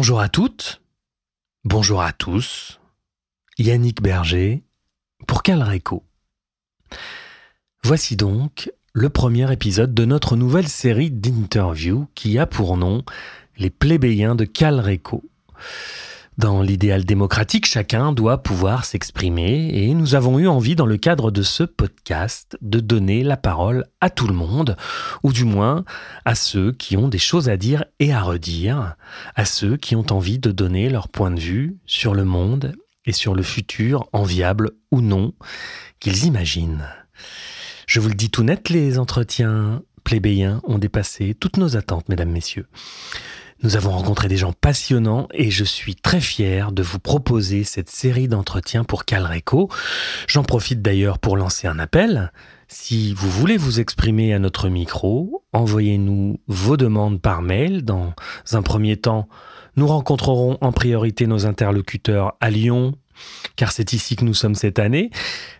Bonjour à toutes, bonjour à tous. Yannick Berger pour Calreco. Voici donc le premier épisode de notre nouvelle série d'interviews qui a pour nom Les plébéiens de Calreco. Dans l'idéal démocratique, chacun doit pouvoir s'exprimer et nous avons eu envie dans le cadre de ce podcast de donner la parole à tout le monde, ou du moins à ceux qui ont des choses à dire et à redire, à ceux qui ont envie de donner leur point de vue sur le monde et sur le futur, enviable ou non, qu'ils imaginent. Je vous le dis tout net, les entretiens plébéiens ont dépassé toutes nos attentes, mesdames, messieurs. Nous avons rencontré des gens passionnants et je suis très fier de vous proposer cette série d'entretiens pour Calreco. J'en profite d'ailleurs pour lancer un appel. Si vous voulez vous exprimer à notre micro, envoyez-nous vos demandes par mail. Dans un premier temps, nous rencontrerons en priorité nos interlocuteurs à Lyon, car c'est ici que nous sommes cette année.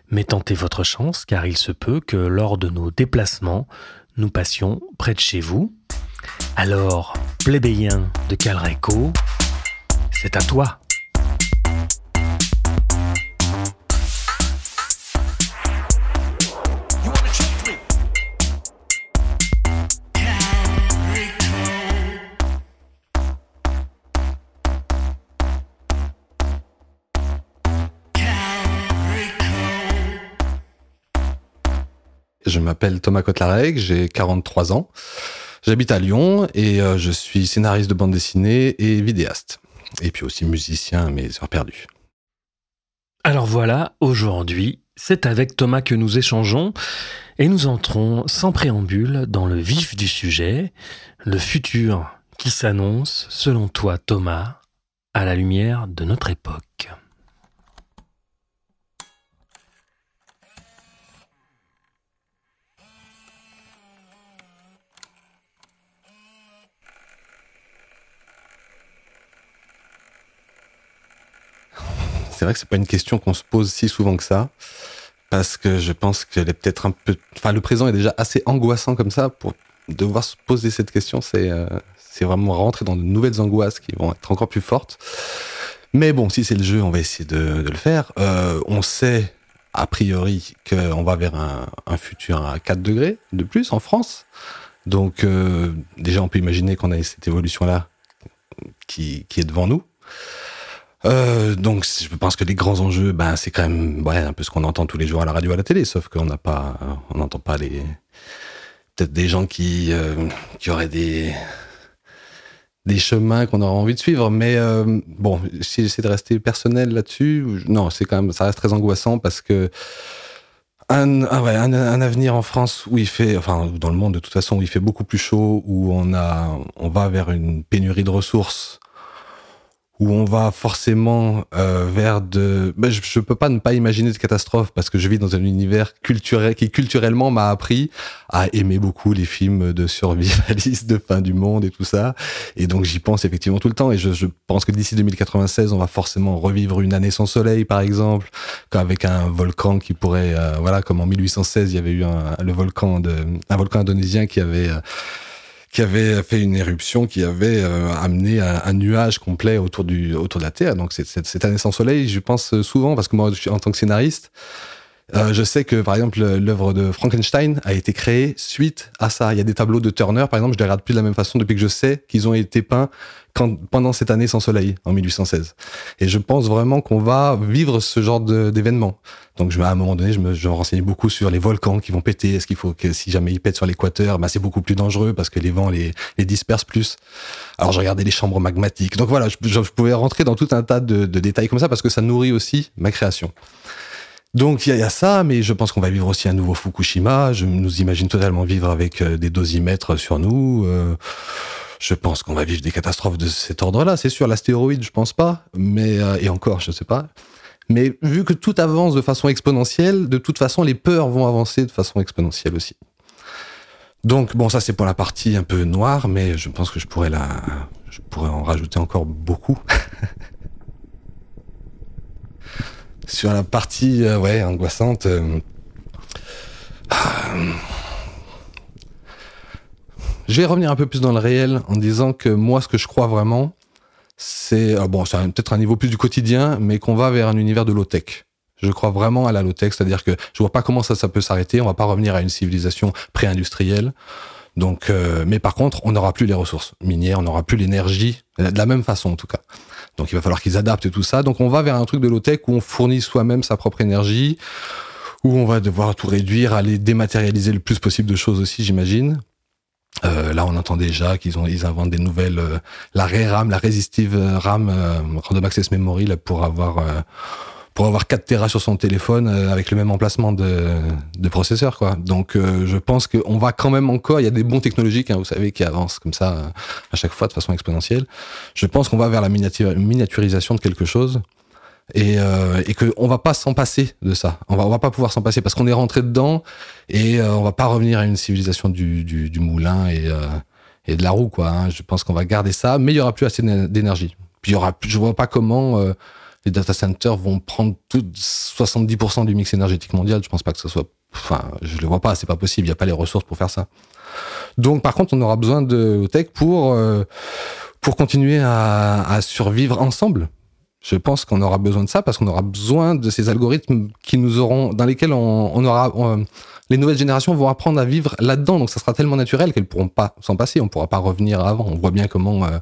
Mais tentez votre chance, car il se peut que lors de nos déplacements, nous passions près de chez vous. Alors, plébéien de Calreco, c'est à toi. Je m'appelle Thomas Cotlareg, j'ai 43 ans. J'habite à Lyon et euh, je suis scénariste de bande dessinée et vidéaste. Et puis aussi musicien à mes heures. Alors voilà, aujourd'hui, c'est avec Thomas que nous échangeons et nous entrons sans préambule dans le vif du sujet, le futur qui s'annonce, selon toi Thomas, à la lumière de notre époque. C'est vrai que c'est pas une question qu'on se pose si souvent que ça, parce que je pense qu'elle est peut-être un peu, enfin, le présent est déjà assez angoissant comme ça pour devoir se poser cette question. C'est, euh, vraiment rentrer dans de nouvelles angoisses qui vont être encore plus fortes. Mais bon, si c'est le jeu, on va essayer de, le faire. Euh, on sait a priori qu'on va vers un, futur à 4 degrés de plus en France. Donc euh, déjà, on peut imaginer qu'on a cette évolution-là qui, qui est devant nous. Euh, donc, je pense que les grands enjeux, ben, c'est quand même, ouais, un peu ce qu'on entend tous les jours à la radio, à la télé, sauf qu'on n'a pas, on n'entend pas les, peut-être des gens qui, euh, qui auraient des, des chemins qu'on aurait envie de suivre. Mais euh, bon, si j'essaie de rester personnel là-dessus, non, c'est quand même, ça reste très angoissant parce que un, ah un, un, avenir en France où il fait, enfin, dans le monde de toute façon, où il fait beaucoup plus chaud, où on a, on va vers une pénurie de ressources où on va forcément euh, vers de... Ben, je, je peux pas ne pas imaginer de catastrophe parce que je vis dans un univers culturel qui culturellement m'a appris à aimer beaucoup les films de survivalistes de fin du monde et tout ça. Et donc j'y pense effectivement tout le temps et je, je pense que d'ici 2096, on va forcément revivre une année sans soleil par exemple, avec un volcan qui pourrait... Euh, voilà, comme en 1816, il y avait eu un, le volcan de, un volcan indonésien qui avait... Euh, qui avait fait une éruption qui avait euh, amené un, nuage complet autour du autour de la Terre. Donc cette, cette année sans soleil, je pense souvent parce que moi, en tant que scénariste, euh, je sais que par exemple l'œuvre de Frankenstein a été créée suite à ça. Il y a des tableaux de Turner, par exemple, je les regarde plus de la même façon depuis que je sais qu'ils ont été peints quand, pendant cette année sans soleil en 1816. Et je pense vraiment qu'on va vivre ce genre d'événement. Donc je, à un moment donné, je me, je me renseignais beaucoup sur les volcans qui vont péter. Est-ce qu'il faut que si jamais ils pètent sur l'équateur, bah, c'est beaucoup plus dangereux parce que les vents les, les dispersent plus. Alors je regardais les chambres magmatiques. Donc voilà, je, je, je pouvais rentrer dans tout un tas de, de détails comme ça parce que ça nourrit aussi ma création. Donc il y, y, a ça, mais je pense qu'on va vivre aussi un nouveau Fukushima. Je nous imagine totalement vivre avec euh, des dosimètres sur nous. Euh, je pense qu'on va vivre des catastrophes de cet ordre-là, c'est sûr. L'astéroïde, je pense pas, mais euh, et encore, je sais pas. Mais vu que tout avance de façon exponentielle, de toute façon, les peurs vont avancer de façon exponentielle aussi. Donc bon, ça c'est pour la partie un peu noire, mais je pense que je pourrais la, je pourrais en rajouter encore beaucoup. sur la partie euh, ouais angoissante. Euh, je vais revenir un peu plus dans le réel en disant que moi, ce que je crois vraiment, c'est euh, bon, c'est peut-être un niveau plus du quotidien, mais qu'on va vers un univers de low-tech. Je crois vraiment à la low-tech, c'est-à-dire que je vois pas comment ça, ça peut s'arrêter. On va pas revenir à une civilisation pré-industrielle. Donc, mais par contre, on n'aura plus les ressources minières, on n'aura plus l'énergie de la même façon en tout cas. Donc, il va falloir qu'ils adaptent tout ça. Donc, on va vers un truc de low-tech où on fournit soi-même sa propre énergie, où on va devoir tout réduire, aller dématérialiser le plus possible de choses aussi, j'imagine. Euh, là, on entend déjà qu'ils ont, inventent des nouvelles, euh, la RAM, la résistive RAM, euh, random access memory, là, pour avoir, euh, pour avoir 4 Tera sur son téléphone avec le même emplacement de, de processeur, quoi. Donc, je pense qu'on va quand même encore, il y a des bons technologiques, hein, vous savez, qui avancent comme ça à chaque fois de façon exponentielle. Je pense qu'on va vers la miniaturisation de quelque chose et, euh, et qu'on va pas s'en passer de ça. On va, on va pas pouvoir s'en passer parce qu'on est rentré dedans et euh, on va pas revenir à une civilisation du, du, du moulin et, euh, et de la roue quoi. Hein. Je pense qu'on va garder ça, mais il y aura plus assez d'énergie. Puis il y aura, je vois pas comment euh, les data centers vont prendre tout 70% du mix énergétique mondial. Je pense pas que ce soit, enfin, je le vois pas, c'est pas possible. Il y a pas les ressources pour faire ça. Donc par contre, on aura besoin de tech pour euh, pour continuer à, à survivre ensemble je pense qu'on aura besoin de ça parce qu'on aura besoin de ces algorithmes qui nous auront, dans lesquels on, on aura, les nouvelles générations vont apprendre à vivre là-dedans. Donc ça sera tellement naturel qu'elles pourront pas s'en passer. On pourra pas revenir avant. On voit bien comment euh,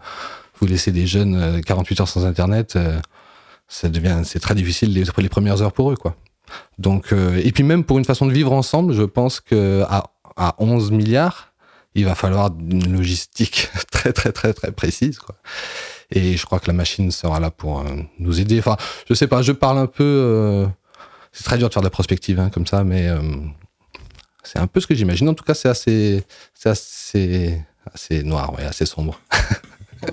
vous laissez des jeunes 48 euh, heures sans Internet. Euh, c'est très difficile les, les premières heures pour eux, quoi. Donc, et puis même pour une façon de vivre ensemble, je pense que à, à 11 milliards, il va falloir une logistique très très très très précise, quoi. Et je crois que la machine sera là pour euh, nous aider. Enfin, je sais pas, je parle un peu. Euh, c'est très dur de faire de la prospective hein, comme ça, mais euh, c'est un peu ce que j'imagine. En tout cas, c'est assez, c'est assez, assez noir, ouais, assez sombre.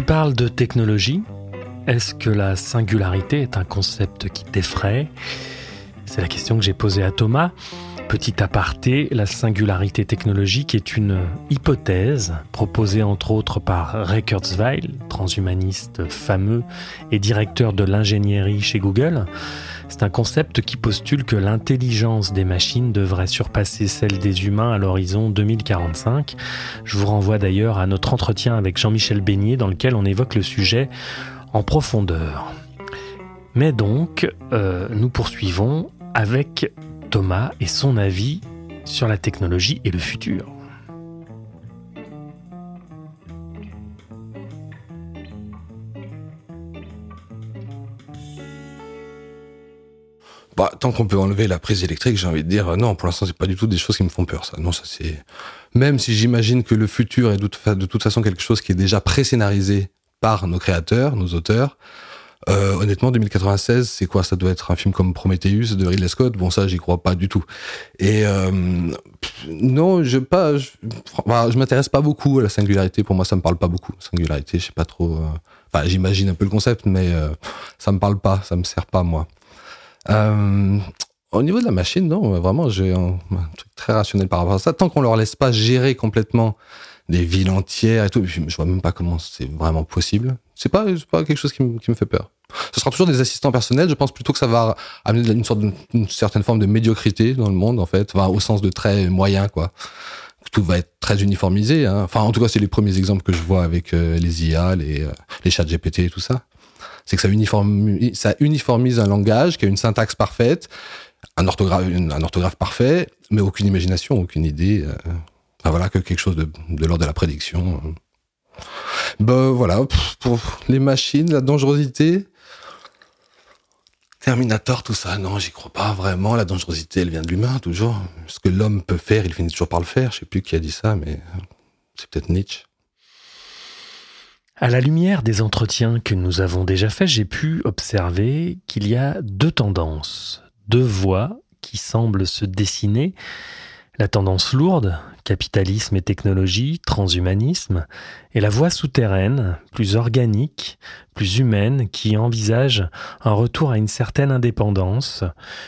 tu parles de technologie. Est-ce que la singularité est un concept qui t'effraie? C'est la question que j'ai posée à Thomas. Petit aparté, la singularité technologique est une hypothèse proposée entre autres par Ray Kurzweil, transhumaniste fameux et directeur de l'ingénierie chez Google. C'est un concept qui postule que l'intelligence des machines devrait surpasser celle des humains à l'horizon 2045. Je vous renvoie d'ailleurs à notre entretien avec Jean-Michel Beignet dans lequel on évoque le sujet en profondeur. Mais donc, euh, nous poursuivons avec Thomas et son avis sur la technologie et le futur. Bah, tant qu'on peut enlever la prise électrique, j'ai envie de dire non. Pour l'instant, c'est pas du tout des choses qui me font peur. Ça, non, ça c'est. Même si j'imagine que le futur est de toute façon quelque chose qui est déjà pré-scénarisé par nos créateurs, nos auteurs. Euh, honnêtement, 2096, c'est quoi? Ça doit être un film comme Prometheus de Ridley Scott? Bon, ça, j'y crois pas du tout. Et euh, non, je pas, je, je m'intéresse pas beaucoup à la singularité. Pour moi, ça me parle pas beaucoup. Singularité, je sais pas trop. Euh, enfin, j'imagine un peu le concept, mais euh, ça me parle pas, ça me sert pas moi. Euh, au niveau de la machine, non, vraiment, j'ai un, truc très rationnel par rapport à ça. Tant qu'on leur laisse pas gérer complètement des villes entières et tout, je, vois même pas comment c'est vraiment possible. C'est pas, pas quelque chose qui me fait peur. Ce sera toujours des assistants personnels. Je pense plutôt que ça va amener une sorte de, une certaine forme de médiocrité dans le monde, en fait, enfin, au sens de très moyen, quoi. Tout va être très uniformisé. Hein. Enfin, en tout cas, c'est les premiers exemples que je vois avec euh, les IA, les, euh, les chats GPT et tout ça. C'est que ça uniformise, un langage qui a une syntaxe parfaite, un orthographe, parfait, mais aucune imagination, aucune idée. Euh, enfin, voilà, que quelque chose de, de l'ordre de la prédiction. Ben voilà, pour les machines, la dangerosité. Terminator, tout ça, non, j'y crois pas vraiment. La dangerosité, elle vient de l'humain, toujours. Ce que l'homme peut faire, il finit toujours par le faire. Je sais plus qui a dit ça, mais c'est peut-être Nietzsche. À la lumière des entretiens que nous avons déjà faits, j'ai pu observer qu'il y a deux tendances, deux voies qui semblent se dessiner. La tendance lourde, capitalisme et technologie, transhumanisme, et la voie souterraine, plus organique, plus humaine, qui envisage un retour à une certaine indépendance,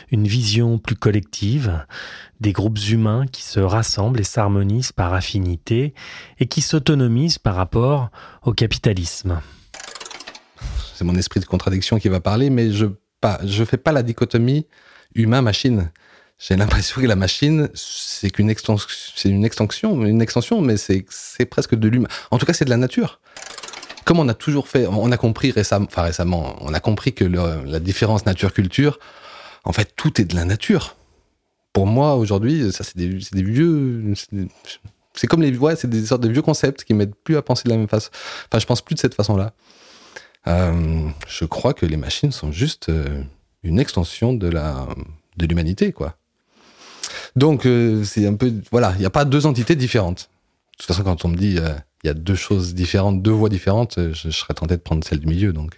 une vision plus collective, des groupes humains qui se rassemblent et s'harmonisent par affinité et qui s'autonomisent par rapport au capitalisme. C'est mon esprit de contradiction qui va parler, mais je ne fais pas la dichotomie humain-machine j'ai l'impression que la machine, c'est qu'une extension, une extension, mais c'est, presque de l'humain. En tout cas, c'est de la nature. Comme on a toujours fait, on a compris récemment, enfin récemment, on a compris que la différence nature-culture, en fait, tout est de la nature. Pour moi, aujourd'hui, ça, c'est des, c'est des vieux, c'est comme les, ouais, c'est des sortes de vieux concepts qui m'aident plus à penser de la même façon. Enfin, je pense plus de cette façon-là. Euh, je crois que les machines sont juste euh, une extension de la, de l'humanité, quoi. Donc, euh, c'est un peu. Voilà, il n'y a pas deux entités différentes. De toute façon, quand on me dit euh, il y a deux choses différentes, deux voies différentes, euh, je, serais tenté de prendre celle du milieu. Donc,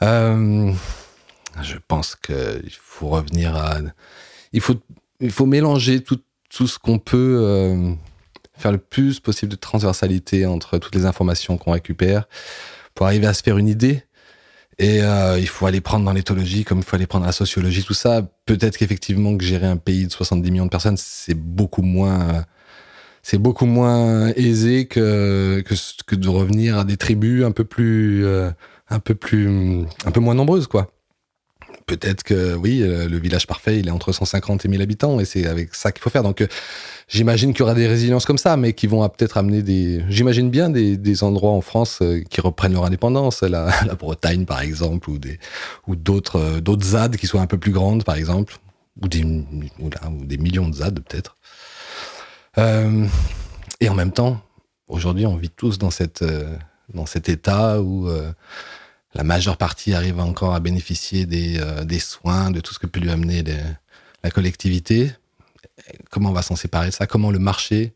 je pense qu'il faut revenir à. Il faut, il faut mélanger tout, tout ce qu'on peut, faire le plus possible de transversalité entre toutes les informations qu'on récupère pour arriver à se faire une idée et euh, il faut aller prendre dans l'éthologie comme il faut aller prendre la sociologie, tout ça. Peut-être qu'effectivement que gérer un pays de 70 millions de personnes, c'est beaucoup moins, c'est beaucoup moins aisé que, que, de revenir à des tribus un peu plus, euh, un peu plus, un peu moins nombreuses, quoi peut-être que oui, euh, le village parfait, il est entre 150 et 1000 habitants et c'est avec ça qu'il faut faire. Donc euh, j'imagine qu'il y aura des résiliences comme ça, mais qui vont peut-être amener des. J'imagine bien des, endroits en France euh, qui reprennent leur indépendance, la, Bretagne par exemple, ou des ou d'autres d'autres ZAD qui soient un peu plus grandes par exemple, ou des millions de ZAD peut-être. Euh, et en même temps, aujourd'hui, on vit tous dans cet état où la majeure partie arrive encore à bénéficier euh, des soins, de tout ce que peut lui amener la collectivité. Comment on va s'en séparer de ça? Comment le marché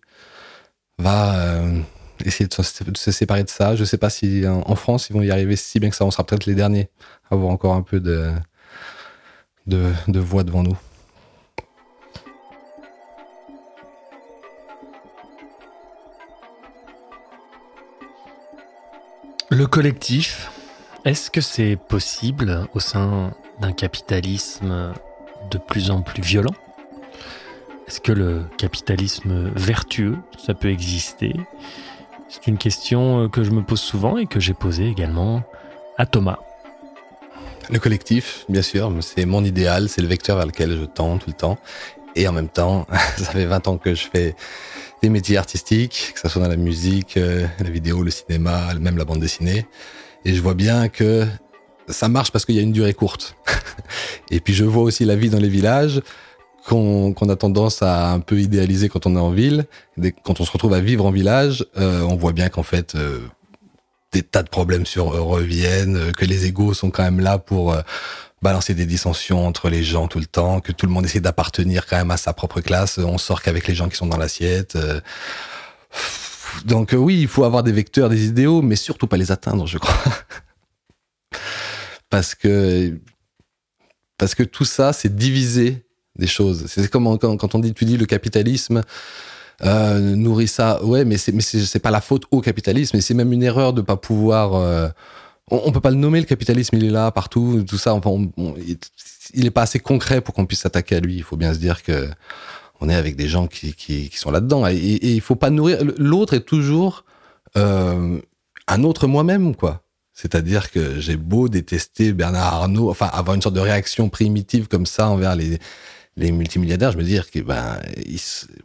va euh, essayer de se, séparer de ça? Je ne sais pas si en, France, ils vont y arriver si bien que ça. On sera peut-être les derniers à avoir encore un peu de, voix devant nous. Le collectif, est-ce que c'est possible au sein d'un capitalisme de plus en plus violent? Est-ce que le capitalisme vertueux, ça peut exister? C'est une question que je me pose souvent et que j'ai posée également à Thomas. Le collectif, bien sûr, c'est mon idéal, c'est le vecteur vers lequel je tends tout le temps. Et en même temps, ça fait 20 ans que je fais des métiers artistiques, que ce soit dans la musique, euh, la vidéo, le cinéma, même la bande dessinée. Et je vois bien que ça marche parce qu'il y a une durée courte. et puis je vois aussi la vie dans les villages qu'on a tendance à un peu idéaliser quand on est en ville. Quand on se retrouve à vivre en village, euh, on voit bien qu'en fait, euh, des tas de problèmes sur euh, reviennent, que les égaux sont quand même là pour balancer des dissensions entre les gens tout le temps, que tout le monde essaie d'appartenir quand même à sa propre classe. On sort qu'avec les gens qui sont dans l'assiette. Donc oui, il faut avoir des vecteurs, des idéaux, mais surtout pas les atteindre, je crois. parce que parce que tout ça, c'est diviser des choses. C'est comme quand, on dit, tu dis le capitalisme euh, nourrit ça. Ouais, mais c'est mais c'est pas la faute au capitalisme, et c'est même une erreur de pas pouvoir. Euh, on, peut pas le nommer le capitalisme, il est là partout, tout ça. Enfin, il, est pas assez concret pour qu'on puisse s'attaquer à lui. Il faut bien se dire que on est avec des gens qui, qui, qui sont là-dedans. Et, et, il faut pas nourrir. L'autre est toujours euh, un autre moi-même, quoi. C'est-à-dire que j'ai beau détester Bernard Arnault, enfin avoir une sorte de réaction primitive comme ça envers les, les multimilliardaires, je me dire que ben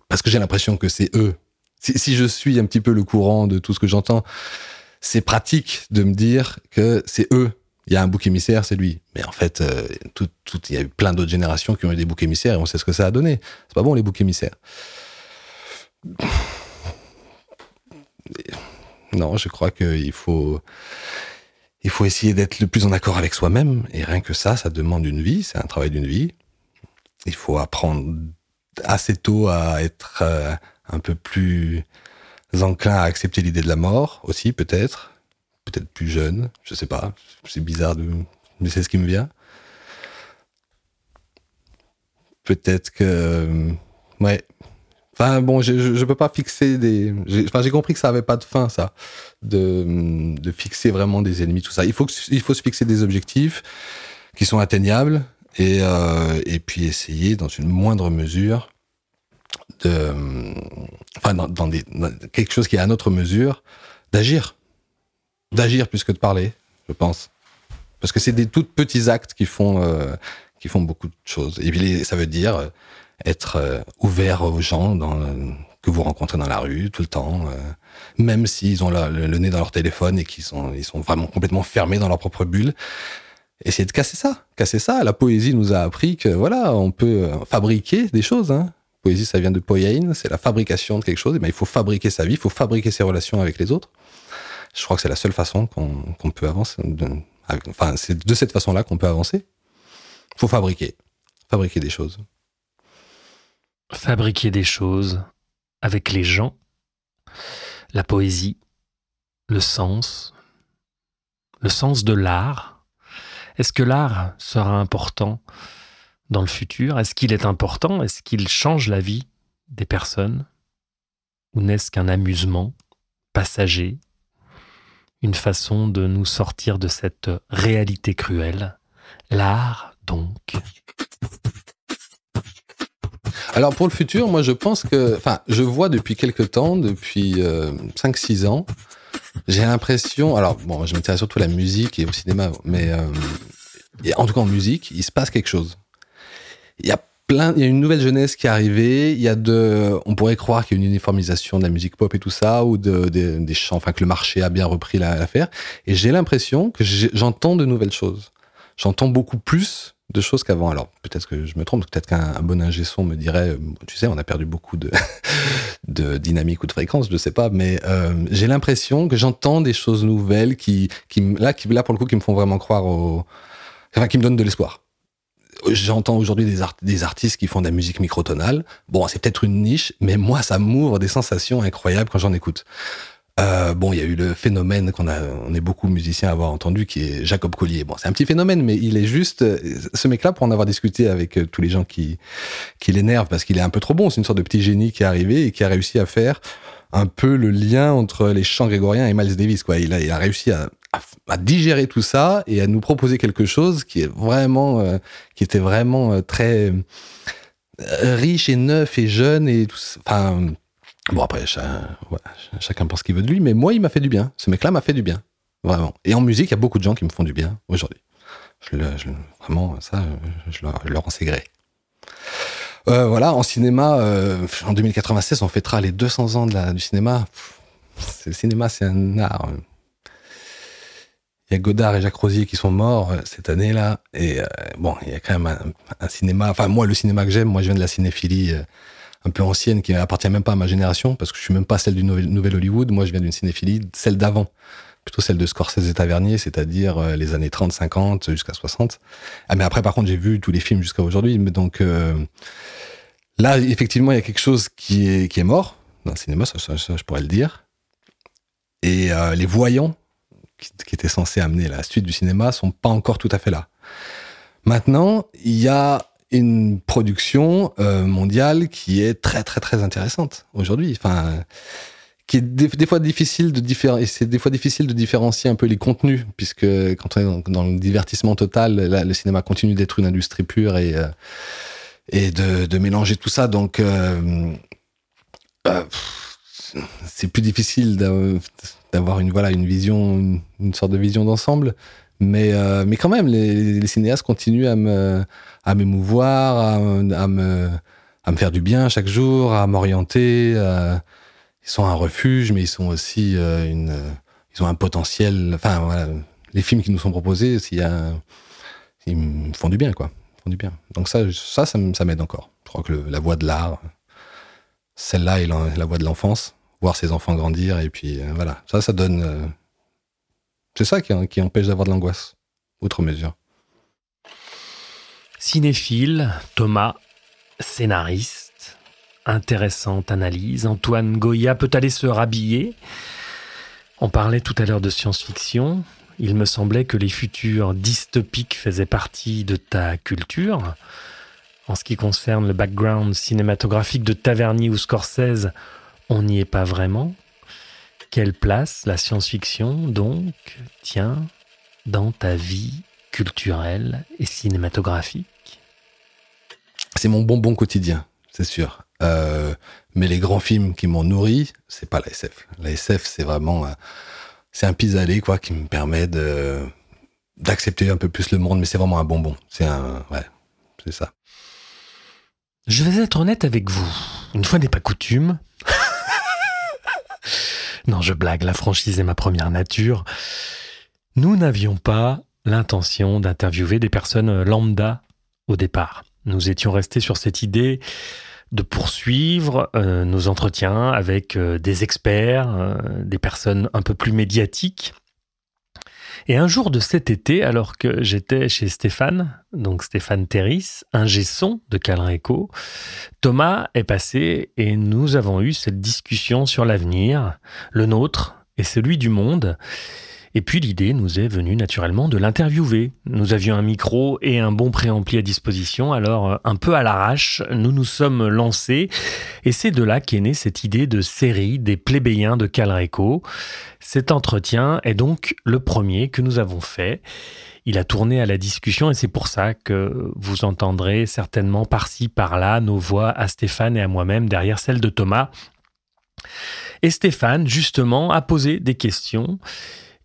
parce que j'ai l'impression que c'est eux. Si, je suis un petit peu le courant de tout ce que j'entends, c'est pratique de me dire que c'est eux il y a un bouc émissaire, c'est lui. Mais en fait, euh, il y a eu plein d'autres générations qui ont eu des boucs émissaires et on sait ce que ça a donné. C'est pas bon, les boucs émissaires. Non, je crois qu'il faut, il faut essayer d'être le plus en accord avec soi-même. Et rien que ça, ça demande une vie, c'est un travail d'une vie. Il faut apprendre assez tôt à être euh, un peu plus enclin à accepter l'idée de la mort aussi, peut-être peut-être plus jeune, je sais pas, c'est bizarre mais c'est ce qui me vient. Peut-être que, ouais. Enfin bon, je, je, peux pas fixer des. Enfin, j'ai compris que ça avait pas de fin, ça, de, fixer vraiment des ennemis, tout ça. Il faut se fixer des objectifs qui sont atteignables et, euh, et puis essayer, dans une moindre mesure, de, enfin, dans, des, dans quelque chose qui est à notre mesure, d'agir d'agir plus que de parler, je pense. Parce que c'est des tout petits actes qui font, euh, qui font beaucoup de choses. Et puis ça veut dire euh, être euh, ouvert aux gens que vous rencontrez dans la rue tout le temps, même s'ils ont le, nez dans leur téléphone et qu'ils sont, ils sont vraiment complètement fermés dans leur propre bulle. Essayer de casser ça, casser ça. La poésie nous a appris que voilà, on peut fabriquer des choses. Hein. Poésie, ça vient de poiein, c'est la fabrication de quelque chose. Et ben, il faut fabriquer sa vie, il faut fabriquer ses relations avec les autres. Je crois que c'est la seule façon qu'on peut avancer. enfin, c'est de cette façon-là qu'on peut avancer. Il faut fabriquer, fabriquer des choses. Fabriquer des choses avec les gens, la poésie, le sens, le sens de l'art. Est-ce que l'art sera important dans le futur? Est-ce qu'il est important? Est-ce qu'il change la vie des personnes? Ou n'est-ce qu'un amusement passager? Une façon de nous sortir de cette réalité cruelle? L'art, donc? Alors pour le futur, moi je pense que, enfin, je vois depuis quelques temps, depuis 5-6 euh, ans, j'ai l'impression, alors bon, je m'intéresse surtout à la musique et au cinéma, mais euh, en tout cas en musique, il se passe quelque chose. Il y a plein, il y a une nouvelle jeunesse qui est arrivée. Il y a de, on pourrait croire qu'il y a une uniformisation de la musique pop et tout ça, ou de, des chants, enfin que le marché a bien repris l'affaire. Et j'ai l'impression que j'entends de nouvelles choses. J'entends beaucoup plus de choses qu'avant. Alors peut-être que je me trompe, peut-être qu'un bon ingé son me dirait, euh, tu sais, on a perdu beaucoup de, de dynamique ou de fréquence, je sais pas, mais euh, j'ai l'impression que j'entends des choses nouvelles qui, qui là, qui là pour le coup, qui me font vraiment croire au, enfin, qui me donnent de l'espoir. J'entends aujourd'hui des, des, artistes qui font de la musique microtonale. Bon, c'est peut-être une niche, mais moi, ça m'ouvre des sensations incroyables quand j'en écoute. Euh, bon, il y a eu le phénomène qu'on a, on est beaucoup musiciens à avoir entendu, qui est Jacob Collier. Bon, c'est un petit phénomène, mais il est juste, ce mec-là, pour en avoir discuté avec euh, tous les gens qui, qui l'énervent, parce qu'il est un peu trop bon. C'est une sorte de petit génie qui est arrivé et qui a réussi à faire un peu le lien entre les chants grégoriens et Miles Davis, quoi. Il a, il a réussi à, à, digérer tout ça et à nous proposer quelque chose qui est vraiment, euh, qui était vraiment euh, très euh, riche et neuf et jeune et tout. Enfin, bon après, chacun pense ce qu'il veut de lui, mais moi, il m'a fait du bien. Ce mec-là m'a fait du bien, vraiment. Et en musique, il y a beaucoup de gens qui me font du bien aujourd'hui. Vraiment, ça, je leur, en sais gré. Euh, voilà, en cinéma, euh, en 2096, on fêtera les 200 ans du cinéma. le cinéma, c'est un art. Il y a Godard et Jacques Rosier qui sont morts euh, cette année-là. Et bon, il y a quand même un, cinéma. Enfin, moi, le cinéma que j'aime, moi, je viens de la cinéphilie un peu ancienne qui appartient même pas à ma génération parce que je suis même pas celle du nouvel Hollywood. Moi, je viens d'une cinéphilie, celle d'avant plutôt celle de Scorsese et Tavernier, c'est-à-dire les années 30, 50 jusqu'à 60. Ah, mais après, par contre, j'ai vu tous les films jusqu'à aujourd'hui. Donc, Là, effectivement, il y a quelque chose qui est, qui est mort dans le cinéma, ça, je pourrais le dire. Et euh, les voyants qui, étaient censés amener la suite du cinéma sont pas encore tout à fait là. Maintenant, il y a une production euh, mondiale qui est très très très intéressante aujourd'hui. Enfin, qui est des, fois difficile de différer, c'est des fois difficile de différencier un peu les contenus, puisque quand on est dans, le divertissement total, le cinéma continue d'être une industrie pure et euh, et de, mélanger tout ça. Donc, euh, c'est plus difficile d'avoir une voilà une vision, une, sorte de vision d'ensemble. Mais euh, mais quand même, les, cinéastes continuent à me à m'émouvoir, à, me à me faire du bien chaque jour, à m'orienter. ils sont un refuge, mais ils sont aussi une ils ont un potentiel. Enfin voilà, les films qui nous sont proposés, s'il ils me font du bien quoi du bien. Donc ça, ça, ça, m'aide encore. Je crois que la voie de l'art, celle-là est la, voie de l'enfance, voir ses enfants grandir, et puis euh, voilà, ça, ça donne... C'est ça qui, qui empêche d'avoir de l'angoisse, outre mesure. Cinéphile, Thomas, scénariste, intéressante analyse, Antoine Goya peut aller se rhabiller. On parlait tout à l'heure de science-fiction. Il me semblait que les futurs dystopiques faisaient partie de ta culture. En ce qui concerne le background cinématographique de Tavernier ou Scorsese, on n'y est pas vraiment. Quelle place la science-fiction, donc, tient dans ta vie culturelle et cinématographique? C'est mon bonbon quotidien, c'est sûr. Euh, mais les grands films qui m'ont nourri, c'est pas la SF. La SF, c'est vraiment... C'est un pis-aller quoi qui me permet de d'accepter un peu plus le monde mais c'est vraiment un bonbon c'est un ouais c'est ça. Je vais être honnête avec vous. Une fois n'est pas coutume. Non, je blague, la franchise est ma première nature. Nous n'avions pas l'intention d'interviewer des personnes lambda au départ. Nous étions restés sur cette idée de poursuivre euh, nos entretiens avec euh, des experts, euh, des personnes un peu plus médiatiques. Et un jour de cet été, alors que j'étais chez Stéphane, donc Stéphane Terris, un son de Calreco, Thomas est passé et nous avons eu cette discussion sur l'avenir, le nôtre et celui du monde. Et puis l'idée nous est venue naturellement de l'interviewer. Nous avions un micro et un bon préampli à disposition, alors euh, un peu à l'arrache, nous nous sommes lancés. Et c'est de là qu'est née cette idée de série des plébéiens de Calreco. Cet entretien est donc le premier que nous avons fait. Il a tourné à la discussion et c'est pour ça que vous entendrez certainement par-ci, par-là nos voix à Stéphane et à moi-même derrière celle de Thomas. Et Stéphane, justement, a posé des questions.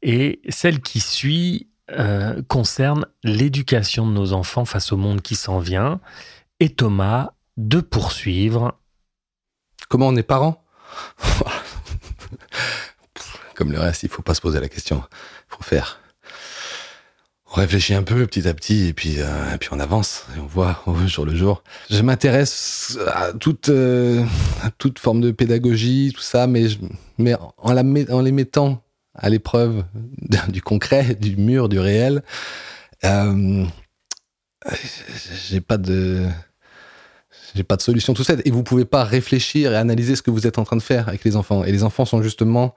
Et celle qui suit euh, concerne l'éducation de nos enfants face au monde qui s'en vient. Et Thomas, de poursuivre. Comment on est parent Comme le reste, il faut pas se poser la question. Il faut faire. On réfléchit un peu petit à petit et puis, euh, et puis on avance et on voit au jour le jour. Je m'intéresse à toute, euh, à toute forme de pédagogie, tout ça, mais, mais en, la, en les mettant à l'épreuve du concret, du mur, du réel. Euh, j'ai pas de j'ai pas de solution tout ça et vous pouvez pas réfléchir et analyser ce que vous êtes en train de faire avec les enfants. Et les enfants sont justement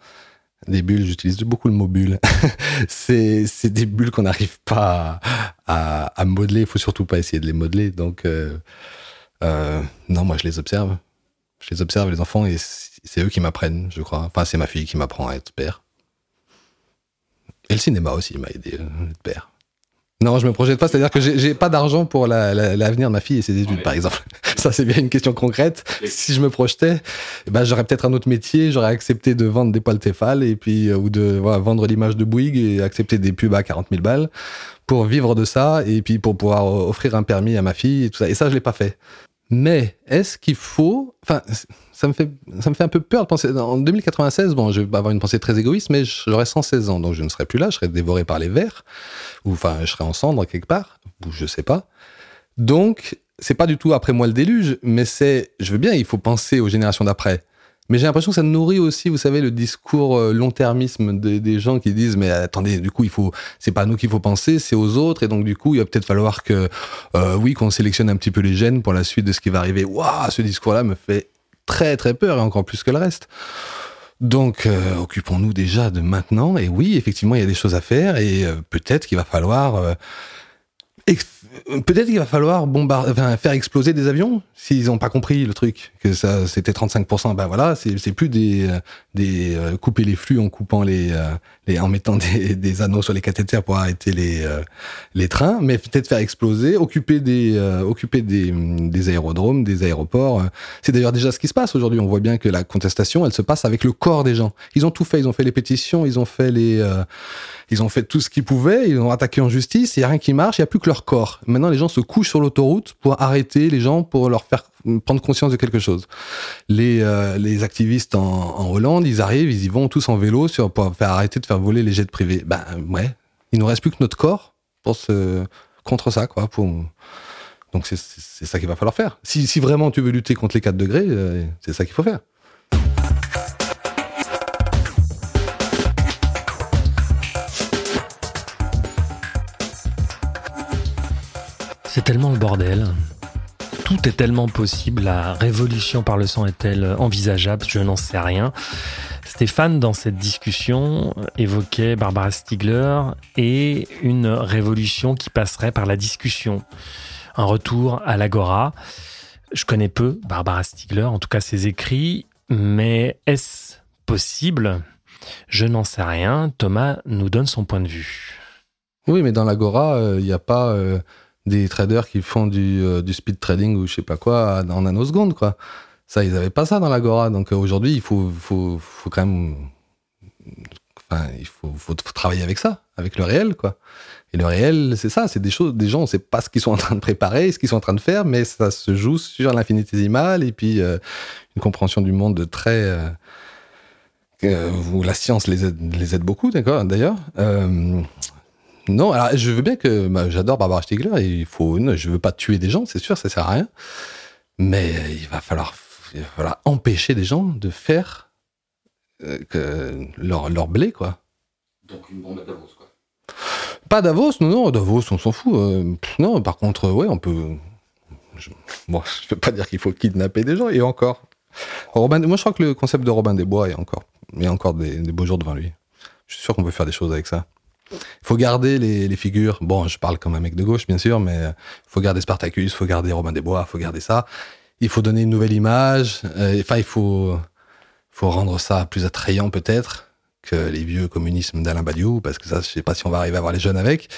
des bulles. J'utilise beaucoup le mot bulle. C'est des bulles qu'on n'arrive pas à, à, modeler. Il faut surtout pas essayer de les modeler. Donc euh, euh, non moi je les observe. Je les observe les enfants et c'est eux qui m'apprennent je crois. Enfin c'est ma fille qui m'apprend à être père et le cinéma aussi m'a aidé, le euh, père. Non, je me projette pas, c'est-à-dire que j'ai pas d'argent pour l'avenir de ma fille et ses études, par exemple. Ça, c'est bien une question concrète. Si je me projetais, eh ben, j'aurais peut-être un autre métier, j'aurais accepté de vendre des poils Tefal et puis, euh, ou de vendre l'image de Bouygues et accepter des pubs à 40 000 balles pour vivre de ça et puis pour pouvoir offrir un permis à ma fille et tout ça. Et ça, je l'ai pas fait. Mais est-ce qu'il faut, enfin, ça me fait, ça me fait un peu peur de penser. En 2096, bon, je vais avoir une pensée très égoïste, mais j'aurai 116 ans, donc je ne serai plus là, je serai dévoré par les vers, ou enfin, je serai en cendres quelque part, ou je sais pas. Donc, c'est pas du tout après moi le déluge, mais c'est, je veux bien, il faut penser aux générations d'après. Mais j'ai l'impression que ça nourrit aussi, vous savez, le discours euh, long-termisme des, gens qui disent mais attendez, du coup il faut, c'est pas à nous qu'il faut penser, c'est aux autres, et donc du coup il va peut-être falloir que, euh, oui, qu'on sélectionne un petit peu les gènes pour la suite de ce qui va arriver. Waouh, ce discours-là me fait très très peur et encore plus que le reste. Donc, euh, occupons-nous déjà de maintenant. Et oui, effectivement, il y a des choses à faire et peut-être qu'il va falloir peut-être qu'il va falloir bombarder, faire exploser des avions s'ils n'ont pas compris le truc que ça c'était 35%. Ben voilà, c'est plus des des couper les flux en coupant les, les en mettant des, des, anneaux sur les cathéters pour arrêter les les trains, mais peut-être faire exploser, occuper des occuper des, des aérodromes, des aéroports. C'est d'ailleurs déjà ce qui se passe aujourd'hui. On voit bien que la contestation, elle se passe avec le corps des gens. Ils ont tout fait, ils ont fait les pétitions, ils ont fait les ils ont fait tout ce qu'ils pouvaient, ils ont attaqué en justice, il n'y a rien qui marche, il n'y a plus que leur corps. Maintenant, les gens se couchent sur l'autoroute pour arrêter les gens, pour leur faire prendre conscience de quelque chose. Les, euh, les activistes en, Hollande, ils arrivent, ils y vont tous en vélo sur, pour faire arrêter de faire voler les jets privés. Ben ouais, il nous reste plus que notre corps pour se, contre ça, quoi. Pour, donc c'est ça qu'il va falloir faire. Si, si vraiment tu veux lutter contre les 4 degrés, euh, c'est ça qu'il faut faire. C'est tellement le bordel. Tout est tellement possible. La révolution par le sang est-elle envisageable? Je n'en sais rien. Stéphane, dans cette discussion, évoquait Barbara Stiegler et une révolution qui passerait par la discussion. Un retour à l'agora. Je connais peu Barbara Stiegler, en tout cas ses écrits, mais est-ce possible? Je n'en sais rien. Thomas nous donne son point de vue. Oui, mais dans l'agora, il euh, n'y a pas... Euh, des traders qui font du, euh, du speed trading ou je sais pas quoi en nanosecondes, quoi. Ça, ils avaient pas ça dans l'Agora. Donc euh, aujourd'hui, il faut, faut, faut, quand même il faut, travailler avec ça, avec le réel, quoi. Et le réel, c'est ça, c'est des choses, des gens, on sait pas ce qu'ils sont en train de préparer, ce qu'ils sont en train de faire, mais ça se joue sur l'infinitésimal et puis euh, une compréhension du monde très euh, euh, où la science les aide, les aide beaucoup, d'accord, d'ailleurs. Non, alors je veux bien que bah, j'adore Barbara Stiegler et il faut, je veux pas tuer des gens, c'est sûr, ça sert à rien, mais il va falloir, il va falloir empêcher des gens de faire que leur, leur blé, quoi. Donc une bombe à Davos, quoi. Pas Davos, non, non, Davos, on s'en fout. Euh, non, par contre, ouais, on peut. Je... Bon, je veux pas dire qu'il faut kidnapper des gens, et encore. Robin, moi, je crois que le concept de Robin des Bois est encore, il y a encore des, beaux jours devant lui. Je suis sûr qu'on peut faire des choses avec ça. Il faut garder les, figures. Bon, je parle comme un mec de gauche, bien sûr, mais il faut garder Spartacus, il faut garder Robin des Bois, faut garder ça. Il faut donner une nouvelle image. Euh, enfin, il faut, faut rendre ça plus attrayant peut-être que les vieux communismes d'Alain Badiou, parce que ça, je sais pas si on va arriver à voir les jeunes avec.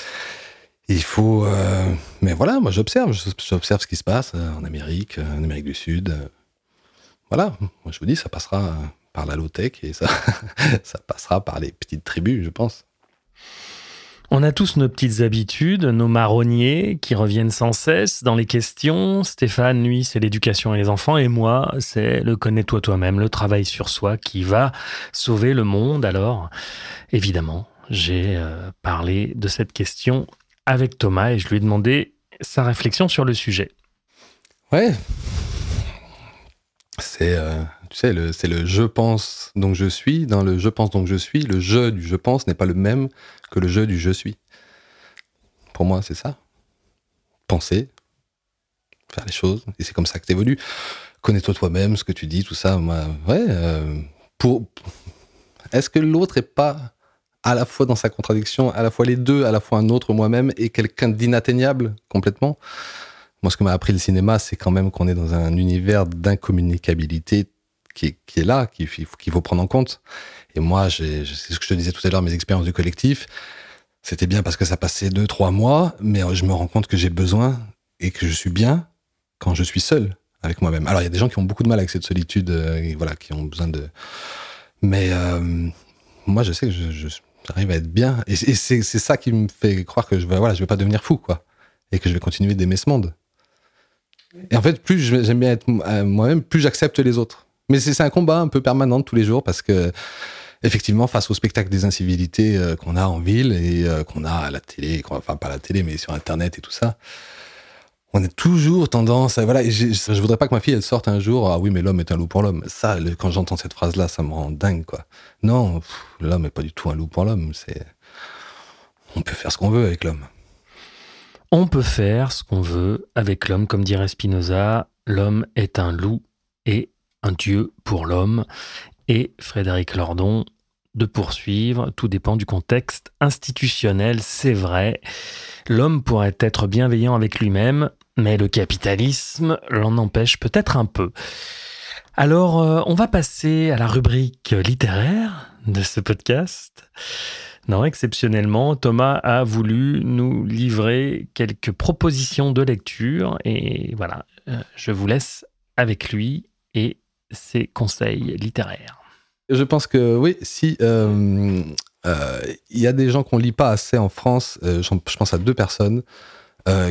Il faut, euh, mais voilà, moi j'observe, j'observe ce qui se passe euh, en Amérique, euh, en Amérique du Sud. Voilà, moi je vous dis, ça passera par la low-tech et ça, ça passera par les petites tribus, je pense. On a tous nos petites habitudes, nos marronniers qui reviennent sans cesse dans les questions. Stéphane, lui, c'est l'éducation et les enfants, et moi, c'est le connais-toi toi-même, le travail sur soi qui va sauver le monde. Alors, évidemment, j'ai euh, parlé de cette question avec Thomas et je lui ai demandé sa réflexion sur le sujet. Ouais. C'est, euh, tu sais, le, c'est le je pense donc je suis. Dans le je pense donc je suis, le je du je pense n'est pas le même que le jeu du je suis. Pour moi, c'est ça. Penser, faire les choses, et c'est comme ça que tu évolues. Connais-toi toi-même, ce que tu dis, tout ça. Moi, ouais. Euh, pour... Est-ce que l'autre est pas à la fois dans sa contradiction, à la fois les deux, à la fois un autre moi-même et quelqu'un d'inatteignable complètement? Moi, ce que m'a appris le cinéma, c'est quand même qu'on est dans un univers d'incommunicabilité qui est, qui est là, qu'il faut prendre en compte. Et moi, c'est ce que je te disais tout à l'heure, mes expériences du collectif, c'était bien parce que ça passait deux, trois mois, mais je me rends compte que j'ai besoin et que je suis bien quand je suis seul avec moi-même. Alors, il y a des gens qui ont beaucoup de mal avec cette solitude, euh, et voilà, qui ont besoin de. Mais euh, moi, je sais que je, j'arrive à être bien. Et, c'est ça qui me fait croire que je vais, voilà, je vais pas devenir fou, quoi. Et que je vais continuer d'aimer ce monde. Et en fait, plus j'aime bien être euh, moi-même, plus j'accepte les autres. Mais c'est un combat un peu permanent tous les jours parce que effectivement, face au spectacle des incivilités euh, qu'on a en ville et euh, qu'on a à la télé, enfin pas à la télé, mais sur Internet et tout ça, on a toujours tendance à voilà. je, voudrais pas que ma fille elle sorte un jour. Ah oui, mais l'homme est un loup pour l'homme. Ça, quand j'entends cette phrase-là, ça me rend dingue quoi. Non, l'homme est pas du tout un loup pour l'homme. On peut faire ce qu'on veut avec l'homme. On peut faire ce qu'on veut avec l'homme, comme dirait Spinoza. L'homme est un loup et un dieu pour l'homme. Et Frédéric Lordon de poursuivre. Tout dépend du contexte institutionnel, c'est vrai. L'homme pourrait être bienveillant avec lui-même, mais le capitalisme l'en empêche peut-être un peu. Alors, euh, on va passer à la rubrique littéraire de ce podcast. Non, exceptionnellement, Thomas a voulu nous livrer quelques propositions de lecture et voilà, euh, je vous laisse avec lui et ses conseils littéraires. Je pense que oui, si euh, euh, il y a des gens qu'on lit pas assez en France, je pense à deux personnes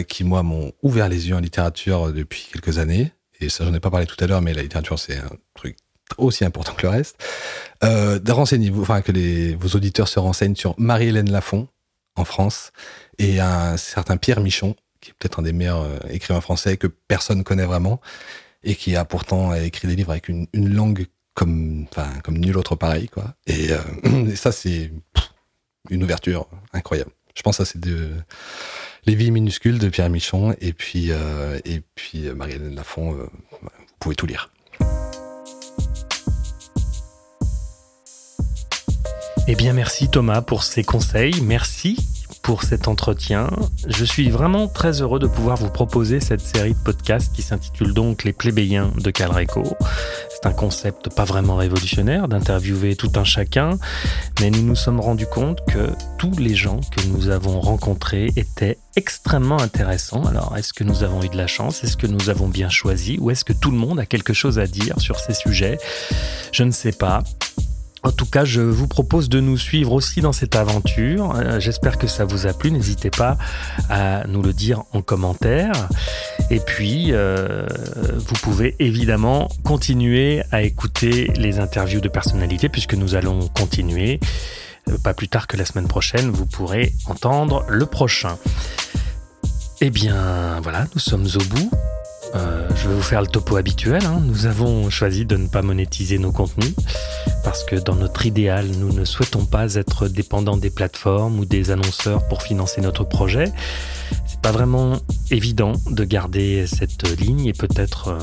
qui moi m'ont ouvert les yeux en littérature depuis quelques années. Et ça, j'en ai pas parlé tout à l'heure, mais la littérature c'est un truc aussi important que le reste. Euh, Renseignez-vous, enfin que les, vos auditeurs se renseignent sur Marie-Hélène Lafont en France et un certain Pierre Michon, qui est peut-être un des meilleurs écrivains français que personne connaît vraiment et qui a pourtant écrit des livres avec une, langue comme, comme nul autre pareil, quoi. Et, euh, ça, c'est une ouverture incroyable. Je pense que ça, c'est Les vies minuscules de Pierre Michon et puis, euh, et puis euh, Marie-Hélène Lafont. vous pouvez tout lire. Eh bien, merci Thomas pour ces conseils. Merci pour cet entretien. Je suis vraiment très heureux de pouvoir vous proposer cette série de podcasts qui s'intitule donc Les plébéiens de Calreco. C'est un concept pas vraiment révolutionnaire d'interviewer tout un chacun, mais nous nous sommes rendus compte que tous les gens que nous avons rencontrés étaient extrêmement intéressants. Alors, est-ce que nous avons eu de la chance? Est-ce que nous avons bien choisi? Ou est-ce que tout le monde a quelque chose à dire sur ces sujets? Je ne sais pas. En tout cas, je vous propose de nous suivre aussi dans cette aventure. Euh, j'espère que ça vous a plu. N'hésitez pas à nous le dire en commentaire. Et puis, euh, vous pouvez évidemment continuer à écouter les interviews de personnalités puisque nous allons continuer. Euh, pas plus tard que la semaine prochaine, vous pourrez entendre le prochain. Eh bien, voilà, nous sommes au bout. Euh, je vais vous faire le topo habituel. Hein. Nous avons choisi de ne pas monétiser nos contenus parce que dans notre idéal, nous ne souhaitons pas être dépendants des plateformes ou des annonceurs pour financer notre projet. C'est pas vraiment évident de garder cette ligne et peut-être euh,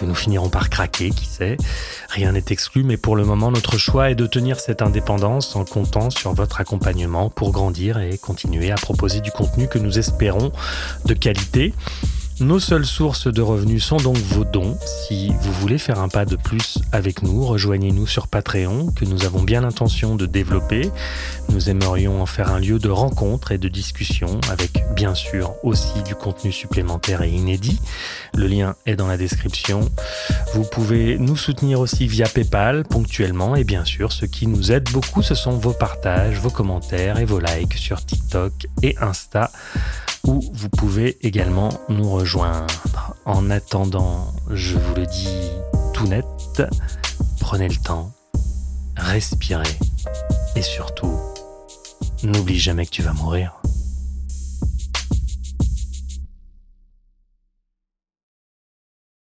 que nous finirons par craquer, qui sait. Rien n'est exclu, mais pour le moment, notre choix est de tenir cette indépendance en comptant sur votre accompagnement pour grandir et continuer à proposer du contenu que nous espérons de qualité. Nos seules sources de revenus sont donc vos dons. Si vous voulez faire un pas de plus avec nous, rejoignez-nous sur Patreon, que nous avons bien l'intention de développer. Nous aimerions en faire un lieu de rencontre et de discussion, avec bien sûr aussi du contenu supplémentaire et inédit. Le lien est dans la description. Vous pouvez nous soutenir aussi via PayPal ponctuellement, et bien sûr, ce qui nous aide beaucoup, ce sont vos partages, vos commentaires et vos likes sur TikTok et Insta où vous pouvez également nous rejoindre. En attendant, je vous le dis tout net, prenez le temps, respirez et surtout, n'oublie jamais que tu vas mourir.